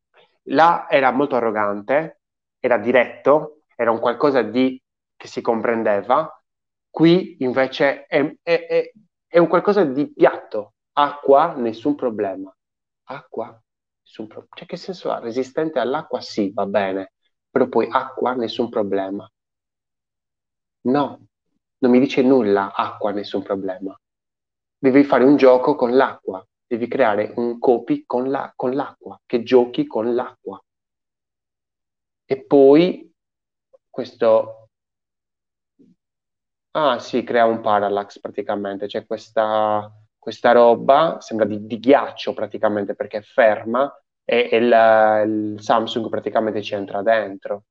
Là era molto arrogante, era diretto, era un qualcosa di, che si comprendeva. Qui invece è, è, è, è un qualcosa di piatto. Acqua, nessun problema. Acqua, nessun problema. Cioè, che senso ha? Resistente all'acqua? Sì, va bene, però poi acqua, nessun problema. No, non mi dice nulla, acqua, nessun problema. Devi fare un gioco con l'acqua, devi creare un copy con, la, con l'acqua, che giochi con l'acqua. E poi questo... Ah sì, crea un parallax praticamente, c'è questa, questa roba, sembra di, di ghiaccio praticamente perché è ferma e, e il, il, Samsung praticamente ci entra dentro.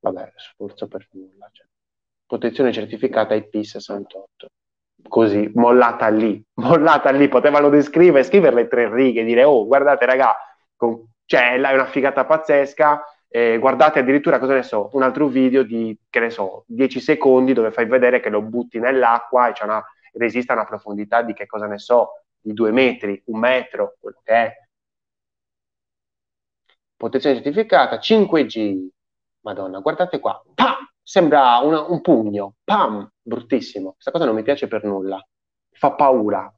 Vabbè, sforzo per nulla. Cioè. Protezione certificata IP68. Così, mollata lì, mollata lì, potevano descrivere, scriverle tre righe, dire, oh, guardate raga, con, cioè, è una figata pazzesca, eh, guardate addirittura, cosa ne so, un altro video di, che ne so, 10 secondi dove fai vedere che lo butti nell'acqua e c'è una, resiste a una profondità di che cosa ne so, di due metri, un metro, quello che è. Protezione certificata, 5G. Madonna, guardate qua. Pam! Sembra una, un pugno. Pam! Bruttissimo. Questa cosa non mi piace per nulla. Fa paura.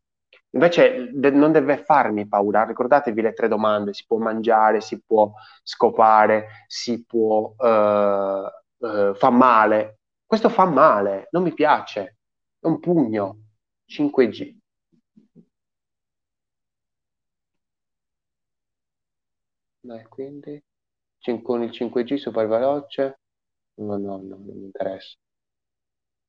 Invece de- non deve farmi paura. Ricordatevi le tre domande. Si può mangiare, si può scopare, si può... Uh, uh, fa male. Questo fa male. Non mi piace. È un pugno. 5G. Dai, quindi con il 5G super veloce? No, no, no, non mi interessa.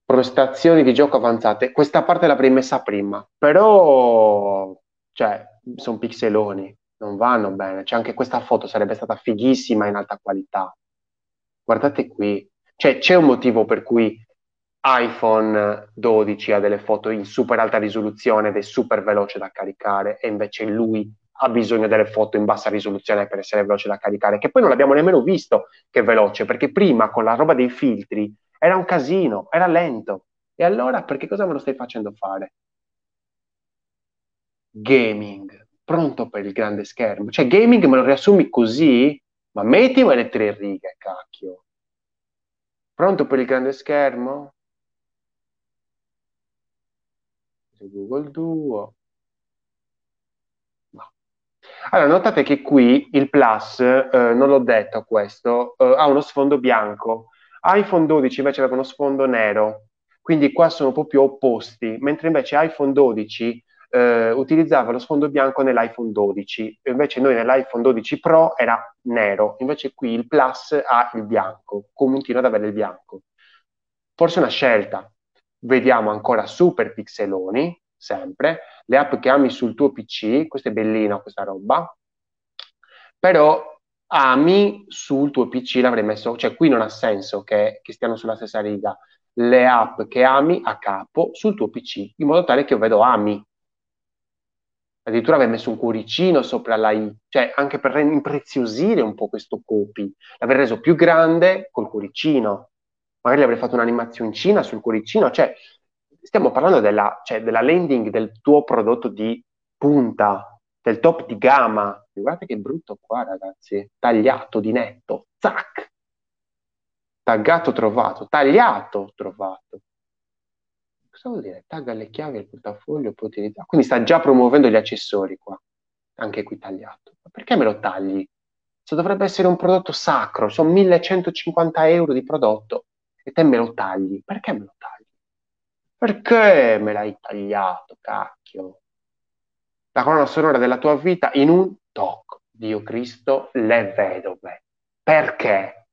Prestazioni di gioco avanzate. Questa parte l'avrei messa prima, però, cioè, sono pixeloni, non vanno bene. Cioè, anche questa foto sarebbe stata fighissima in alta qualità. Guardate qui. Cioè, c'è un motivo per cui iPhone 12 ha delle foto in super alta risoluzione ed è super veloce da caricare e invece lui ha bisogno delle foto in bassa risoluzione per essere veloce da caricare, che poi non l'abbiamo nemmeno visto che è veloce, perché prima con la roba dei filtri era un casino, era lento. E allora perché cosa me lo stai facendo fare? Gaming, pronto per il grande schermo. Cioè, gaming me lo riassumi così? Ma metti le tre righe, cacchio. Pronto per il grande schermo? Google Duo. Allora, notate che qui il Plus, eh, non l'ho detto questo, eh, ha uno sfondo bianco. iPhone 12 invece aveva uno sfondo nero, quindi qua sono proprio opposti, mentre invece iPhone 12 eh, utilizzava lo sfondo bianco nell'iPhone 12, invece noi nell'iPhone 12 Pro era nero, invece qui il Plus ha il bianco, continua ad avere il bianco. Forse una scelta. Vediamo ancora super pixeloni, sempre, le app che ami sul tuo PC, questa è bellina questa roba, però ami sul tuo PC l'avrei messo, cioè qui non ha senso che, che stiano sulla stessa riga, le app che ami a capo sul tuo PC, in modo tale che io vedo ami, addirittura aver messo un cuoricino sopra la I, cioè anche per impreziosire un po' questo copy, l'aver reso più grande col cuoricino, magari avrei fatto un'animazione sul cuoricino, cioè stiamo parlando della, cioè, della landing del tuo prodotto di punta, del top di gamma. Guardate che brutto qua ragazzi, tagliato di netto, zac, taggato trovato, tagliato trovato cosa vuol dire? Tagga le chiavi al portafoglio, puoi utilizzare. Quindi sta già promuovendo gli accessori qua, anche qui tagliato. Ma perché me lo tagli? Se dovrebbe essere un prodotto sacro, sono 1150 euro di prodotto e te me lo tagli. Perché me lo tagli? Perché me l'hai tagliato, cacchio? La colonna sonora della tua vita in un toc. Dio Cristo, le vedove. Perché?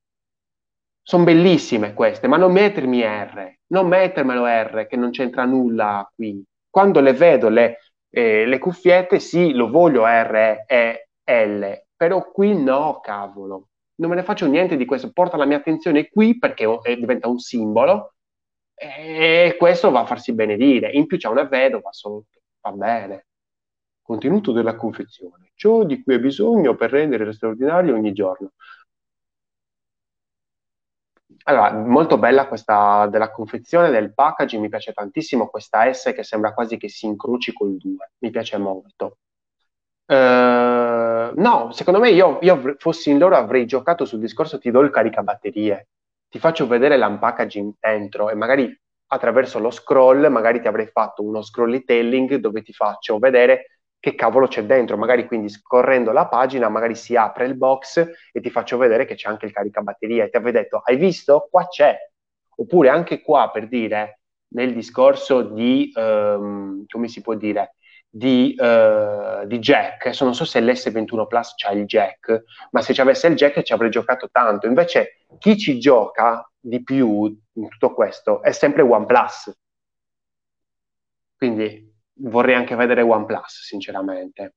Sono bellissime queste, ma non mettermi R, non mettermelo R, che non c'entra nulla qui. Quando le vedo le, eh, le cuffiette, sì, lo voglio R e L, però qui no, cavolo. Non me ne faccio niente di questo, porta la mia attenzione qui perché eh, diventa un simbolo e questo va a farsi benedire. In più c'è una vedova sotto, va bene. Contenuto della confezione, ciò di cui hai bisogno per rendere straordinario ogni giorno. Allora, molto bella questa della confezione, del packaging, mi piace tantissimo questa S che sembra quasi che si incroci col 2, mi piace molto. No, secondo me io, io, fossi in loro avrei giocato sul discorso ti do il caricabatterie, ti faccio vedere l'unpackaging dentro e magari attraverso lo scroll, magari ti avrei fatto uno scrollytelling dove ti faccio vedere che cavolo c'è dentro, magari quindi scorrendo la pagina, magari si apre il box e ti faccio vedere che c'è anche il caricabatteria e ti avrei detto, hai visto? Qua c'è. Oppure anche qua, per dire, nel discorso di, um, come si può dire, di, uh, di, jack, adesso non so se l'S21 Plus c'ha il jack, ma se ci avesse il jack ci avrei giocato tanto. Invece chi ci gioca di più in tutto questo è sempre OnePlus. Quindi vorrei anche vedere OnePlus, sinceramente.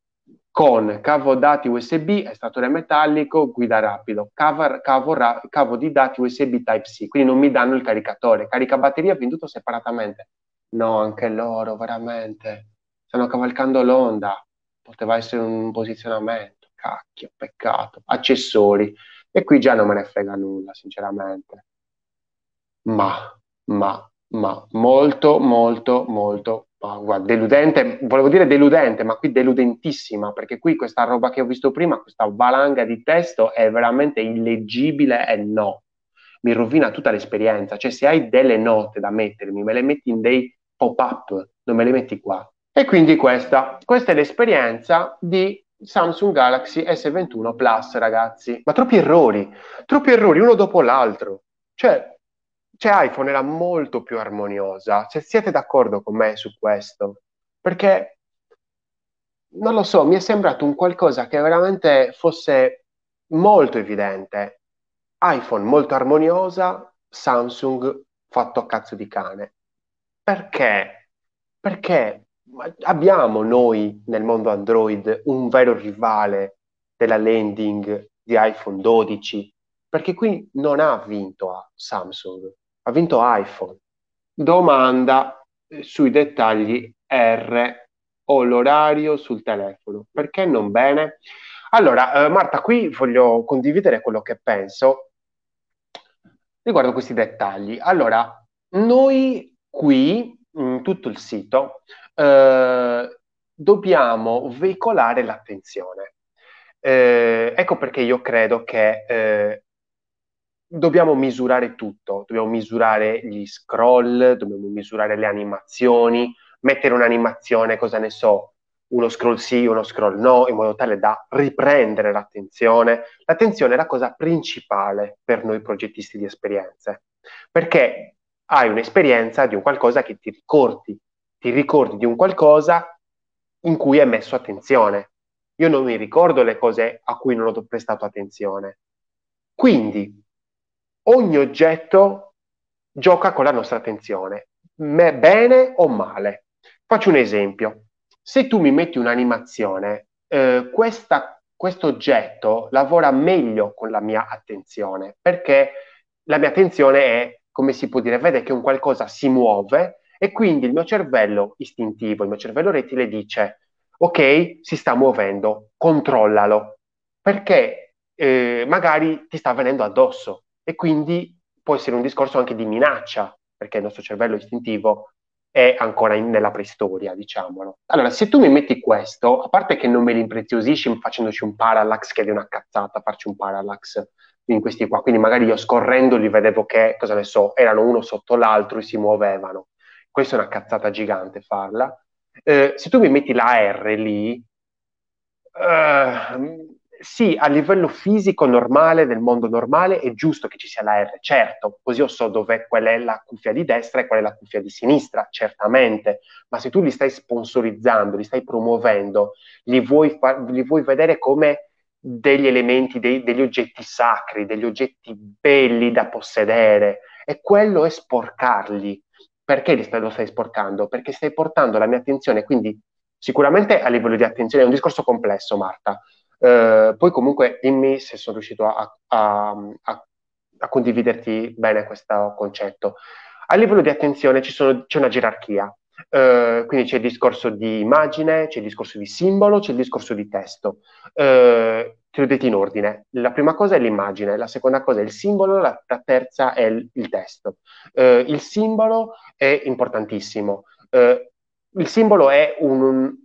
Con cavo dati USB, estrattore metallico, guida rapido, cavo, cavo, cavo di dati USB Type-C, quindi non mi danno il caricatore. Caricabatteria venduto separatamente. No, anche loro, veramente. Stanno cavalcando l'onda. Poteva essere un posizionamento. Cacchio, peccato. Accessori. E qui già non me ne frega nulla, sinceramente. Ma, ma, ma, molto, molto, molto Oh, guarda, deludente, volevo dire deludente, ma qui deludentissima, perché qui questa roba che ho visto prima, questa valanga di testo è veramente illeggibile e no, mi rovina tutta l'esperienza, cioè se hai delle note da mettermi, me le metti in dei pop-up, non me le metti qua. E quindi questa, questa è l'esperienza di Samsung Galaxy S21 Plus, ragazzi. Ma troppi errori, troppi errori uno dopo l'altro. Cioè, cioè iPhone era molto più armoniosa. Se siete d'accordo con me su questo, perché non lo so, mi è sembrato un qualcosa che veramente fosse molto evidente. iPhone molto armoniosa, Samsung fatto a cazzo di cane. Perché? Perché abbiamo noi nel mondo Android un vero rivale della landing di iPhone 12, perché qui non ha vinto Samsung, ha vinto iPhone. Domanda eh, sui dettagli R o l'orario sul telefono. Perché non bene? Allora, eh, Marta, qui voglio condividere quello che penso riguardo questi dettagli. Allora, noi qui, in tutto il sito, eh, dobbiamo veicolare l'attenzione. Eh, ecco perché io credo che eh, dobbiamo misurare tutto, dobbiamo misurare gli scroll, dobbiamo misurare le animazioni, mettere un'animazione, cosa ne so, uno scroll sì, uno scroll no, in modo tale da riprendere l'attenzione. L'attenzione è la cosa principale per noi progettisti di esperienze, perché hai un'esperienza di un qualcosa che ti ricordi, ti ricordi di un qualcosa in cui hai messo attenzione. Io non mi ricordo le cose a cui non ho prestato attenzione. Quindi ogni oggetto gioca con la nostra attenzione, bene o male. Faccio un esempio. Se tu mi metti un'animazione, eh, questo oggetto lavora meglio con la mia attenzione, perché la mia attenzione è, come si può dire, vede che un qualcosa si muove e quindi il mio cervello istintivo, il mio cervello rettile dice, ok, si sta muovendo, controllalo, perché eh, magari ti sta venendo addosso e quindi può essere un discorso anche di minaccia, perché il nostro cervello istintivo è ancora in, nella preistoria, diciamolo. Allora, se tu mi metti questo, a parte che non me li impreziosisci facendoci un parallax, che è una cazzata farci un parallax in questi qua, quindi magari io scorrendo li vedevo che, cosa ne so, erano uno sotto l'altro e si muovevano. Questa è una cazzata gigante farla. Eh, se tu mi metti la R lì, eh, sì, a livello fisico normale, del mondo normale, è giusto che ci sia la R, certo, così io so dove qual è la cuffia di destra e qual è la cuffia di sinistra, certamente, ma se tu li stai sponsorizzando, li stai promuovendo, li vuoi, far, li vuoi vedere come degli elementi, dei, degli oggetti sacri, degli oggetti belli da possedere, e quello è sporcarli. Perché lo stai sporcando? Perché stai portando la mia attenzione, quindi sicuramente a livello di attenzione è un discorso complesso, Marta, eh, poi comunque dimmi se sono riuscito a, a, a, a, condividerti bene questo concetto. A livello di attenzione sono, c'è una gerarchia, eh, quindi c'è il discorso di immagine, c'è il discorso di simbolo, c'è il discorso di testo. Eh, te li ho detti in ordine. La prima cosa è l'immagine, la seconda cosa è il simbolo, la, la terza è il, il testo. Eh, il simbolo è importantissimo. Il simbolo è un, un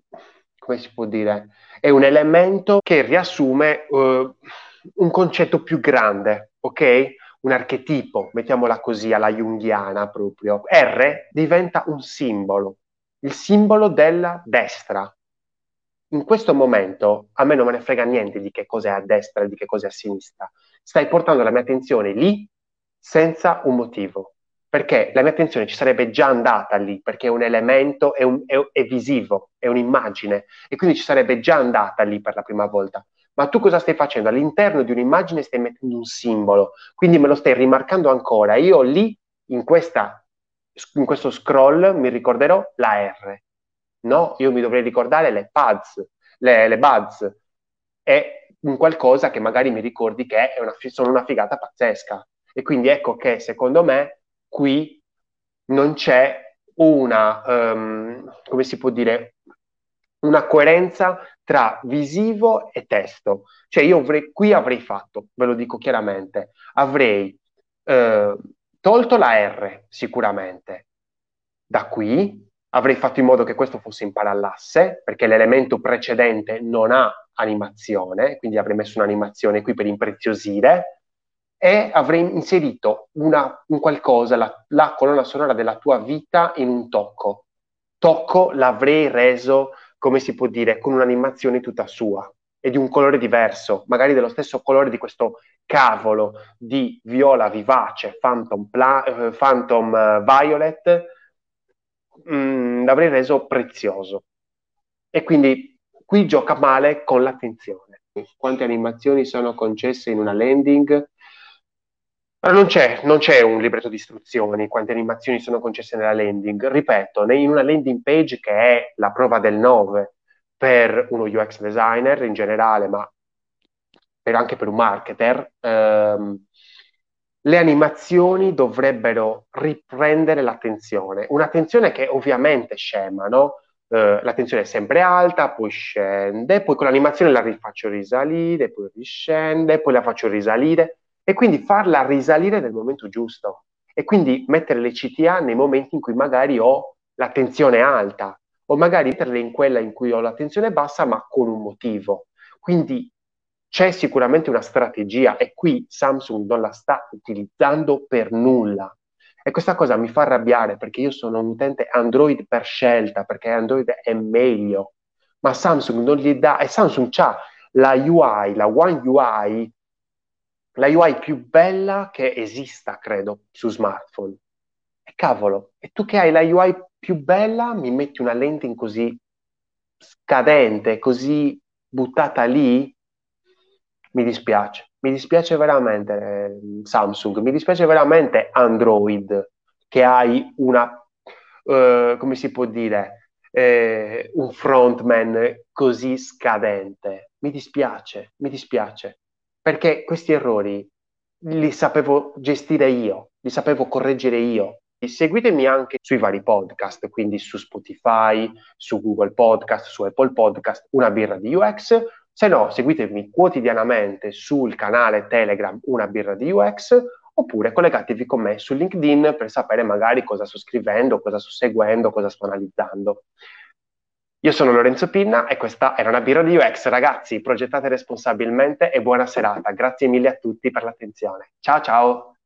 come si può dire? è un elemento che riassume uh, un concetto più grande, ok? Un archetipo, mettiamola così, alla junghiana proprio. R diventa un simbolo, il simbolo della destra. In questo momento a me non me ne frega niente di che cos'è a destra e di che cos'è a sinistra. Stai portando la mia attenzione lì senza un motivo perché la mia attenzione ci sarebbe già andata lì, perché è un elemento, è, un, è, è, visivo, è un'immagine, e quindi ci sarebbe già andata lì per la prima volta. Ma tu cosa stai facendo? All'interno di un'immagine stai mettendo un simbolo, quindi me lo stai rimarcando ancora. Io lì, in, questa, in questo scroll, mi ricorderò la R. No, io mi dovrei ricordare le pads, le, le buds. È un qualcosa che magari mi ricordi che una, sono una figata pazzesca. E quindi ecco che secondo me qui non c'è una, um, come si può dire, una coerenza tra visivo e testo. Cioè io avrei, qui avrei fatto, ve lo dico chiaramente, avrei eh, tolto la R sicuramente da qui, avrei fatto in modo che questo fosse in parallasse, perché l'elemento precedente non ha animazione, quindi avrei messo un'animazione qui per impreziosire, e avrei inserito una, un qualcosa, la, la, colonna sonora della tua vita in un tocco. Tocco l'avrei reso, come si può dire, con un'animazione tutta sua e di un colore diverso, magari dello stesso colore di questo cavolo di viola vivace, Phantom, Pla- uh, Phantom uh, Violet, mm, l'avrei reso prezioso. E quindi qui gioca male con l'attenzione. Quante animazioni sono concesse in una landing? Non c'è, non c'è, un libretto di istruzioni, quante animazioni sono concesse nella landing. Ripeto, in una landing page che è la prova del 9 per uno UX designer in generale, ma per, anche per un marketer, ehm, le animazioni dovrebbero riprendere l'attenzione. Un'attenzione che ovviamente scema, no? Eh, l'attenzione è sempre alta, poi scende, poi con l'animazione la rifaccio risalire, poi riscende, poi la faccio risalire e quindi farla risalire nel momento giusto e quindi mettere le CTA nei momenti in cui magari ho l'attenzione alta o magari metterle in quella in cui ho l'attenzione bassa ma con un motivo. Quindi c'è sicuramente una strategia e qui Samsung non la sta utilizzando per nulla. E questa cosa mi fa arrabbiare perché io sono un utente Android per scelta, perché Android è meglio, ma Samsung non gli dà, e Samsung ha la UI, la One UI, la UI più bella che esista, credo, su smartphone. E cavolo, e tu che hai la UI più bella, mi metti una lente così scadente, così buttata lì, mi dispiace. Mi dispiace veramente eh, Samsung, mi dispiace veramente Android, che hai una, eh, come si può dire, eh, un frontman così scadente. Mi dispiace, mi dispiace, perché questi errori li sapevo gestire io, li sapevo correggere io. Seguitemi anche sui vari podcast, quindi su Spotify, su Google Podcast, su Apple Podcast, una birra di UX. Se no, seguitemi quotidianamente sul canale Telegram Una birra di UX oppure collegatevi con me su LinkedIn per sapere magari cosa sto scrivendo, cosa sto seguendo, cosa sto analizzando. Io sono Lorenzo Pinna e questa era una birra di UX. Ragazzi, progettate responsabilmente e buona serata. Grazie mille a tutti per l'attenzione. Ciao ciao!